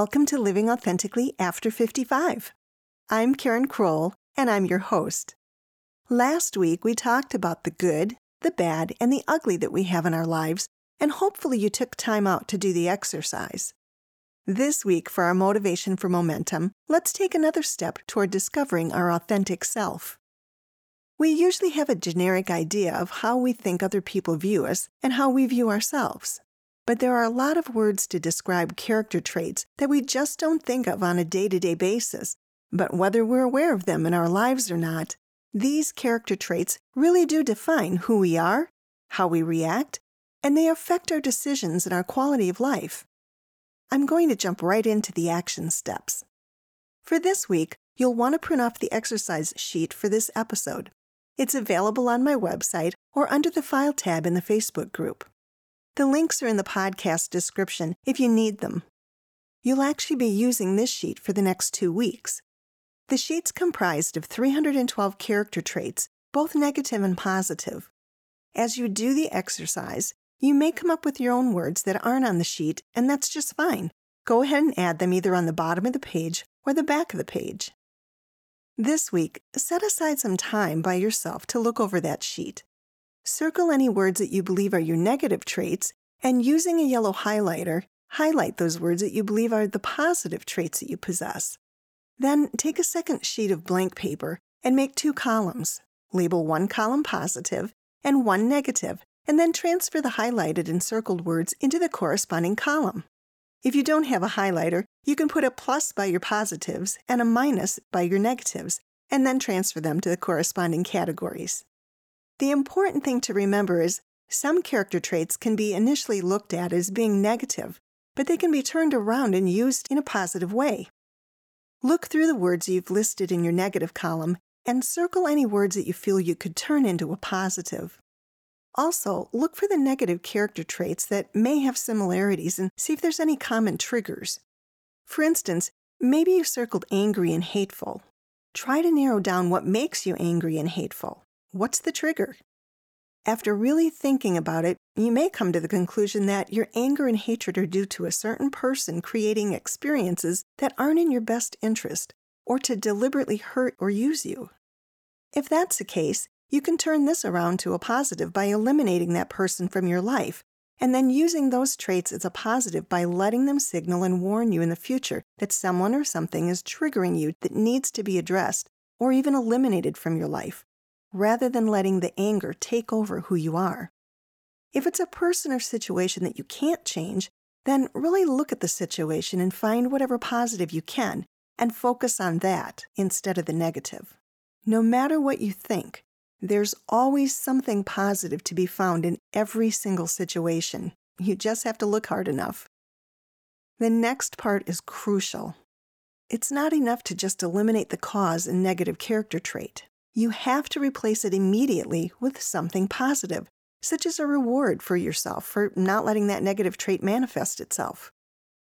Welcome to Living Authentically After 55. I'm Karen Kroll, and I'm your host. Last week, we talked about the good, the bad, and the ugly that we have in our lives, and hopefully you took time out to do the exercise. This week, for our motivation for momentum, let's take another step toward discovering our authentic self. We usually have a generic idea of how we think other people view us and how we view ourselves. But there are a lot of words to describe character traits that we just don't think of on a day to day basis. But whether we're aware of them in our lives or not, these character traits really do define who we are, how we react, and they affect our decisions and our quality of life. I'm going to jump right into the action steps. For this week, you'll want to print off the exercise sheet for this episode. It's available on my website or under the File tab in the Facebook group. The links are in the podcast description if you need them. You'll actually be using this sheet for the next two weeks. The sheet's comprised of 312 character traits, both negative and positive. As you do the exercise, you may come up with your own words that aren't on the sheet, and that's just fine. Go ahead and add them either on the bottom of the page or the back of the page. This week, set aside some time by yourself to look over that sheet. Circle any words that you believe are your negative traits, and using a yellow highlighter, highlight those words that you believe are the positive traits that you possess. Then take a second sheet of blank paper and make two columns. Label one column positive and one negative, and then transfer the highlighted and circled words into the corresponding column. If you don't have a highlighter, you can put a plus by your positives and a minus by your negatives, and then transfer them to the corresponding categories. The important thing to remember is some character traits can be initially looked at as being negative, but they can be turned around and used in a positive way. Look through the words you've listed in your negative column and circle any words that you feel you could turn into a positive. Also, look for the negative character traits that may have similarities and see if there's any common triggers. For instance, maybe you circled angry and hateful. Try to narrow down what makes you angry and hateful. What's the trigger? After really thinking about it, you may come to the conclusion that your anger and hatred are due to a certain person creating experiences that aren't in your best interest or to deliberately hurt or use you. If that's the case, you can turn this around to a positive by eliminating that person from your life and then using those traits as a positive by letting them signal and warn you in the future that someone or something is triggering you that needs to be addressed or even eliminated from your life, rather than letting the anger take over who you are. If it's a person or situation that you can't change, then really look at the situation and find whatever positive you can and focus on that instead of the negative. No matter what you think, there's always something positive to be found in every single situation. You just have to look hard enough. The next part is crucial. It's not enough to just eliminate the cause and negative character trait. You have to replace it immediately with something positive, such as a reward for yourself for not letting that negative trait manifest itself.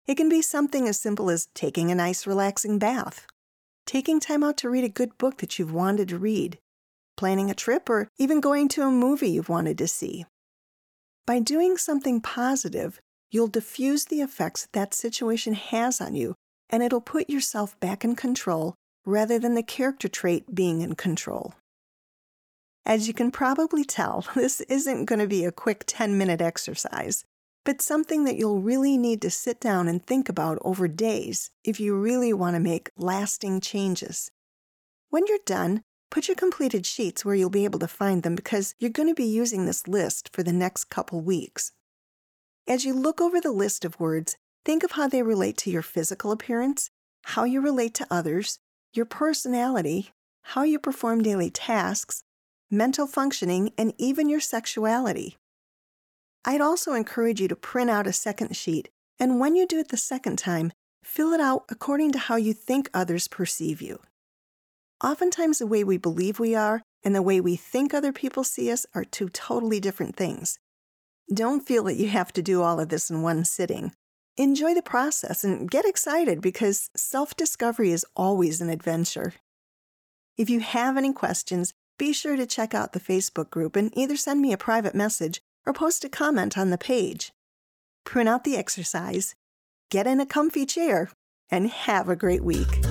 It can be something as simple as taking a nice, relaxing bath, taking time out to read a good book that you've wanted to read, planning a trip, or even going to a movie you've wanted to see. By doing something positive, you'll diffuse the effects that situation has on you, and it'll put yourself back in control rather than the character trait being in control. As you can probably tell, this isn't going to be a quick 10 minute exercise, but something that you'll really need to sit down and think about over days if you really want to make lasting changes. When you're done, Put your completed sheets where you'll be able to find them because you're going to be using this list for the next couple weeks. As you look over the list of words, think of how they relate to your physical appearance, how you relate to others, your personality, how you perform daily tasks, mental functioning, and even your sexuality. I'd also encourage you to print out a second sheet, and when you do it the second time, fill it out according to how you think others perceive you. Oftentimes, the way we believe we are and the way we think other people see us are two totally different things. Don't feel that you have to do all of this in one sitting. Enjoy the process and get excited because self discovery is always an adventure. If you have any questions, be sure to check out the Facebook group and either send me a private message or post a comment on the page. Print out the exercise, get in a comfy chair, and have a great week.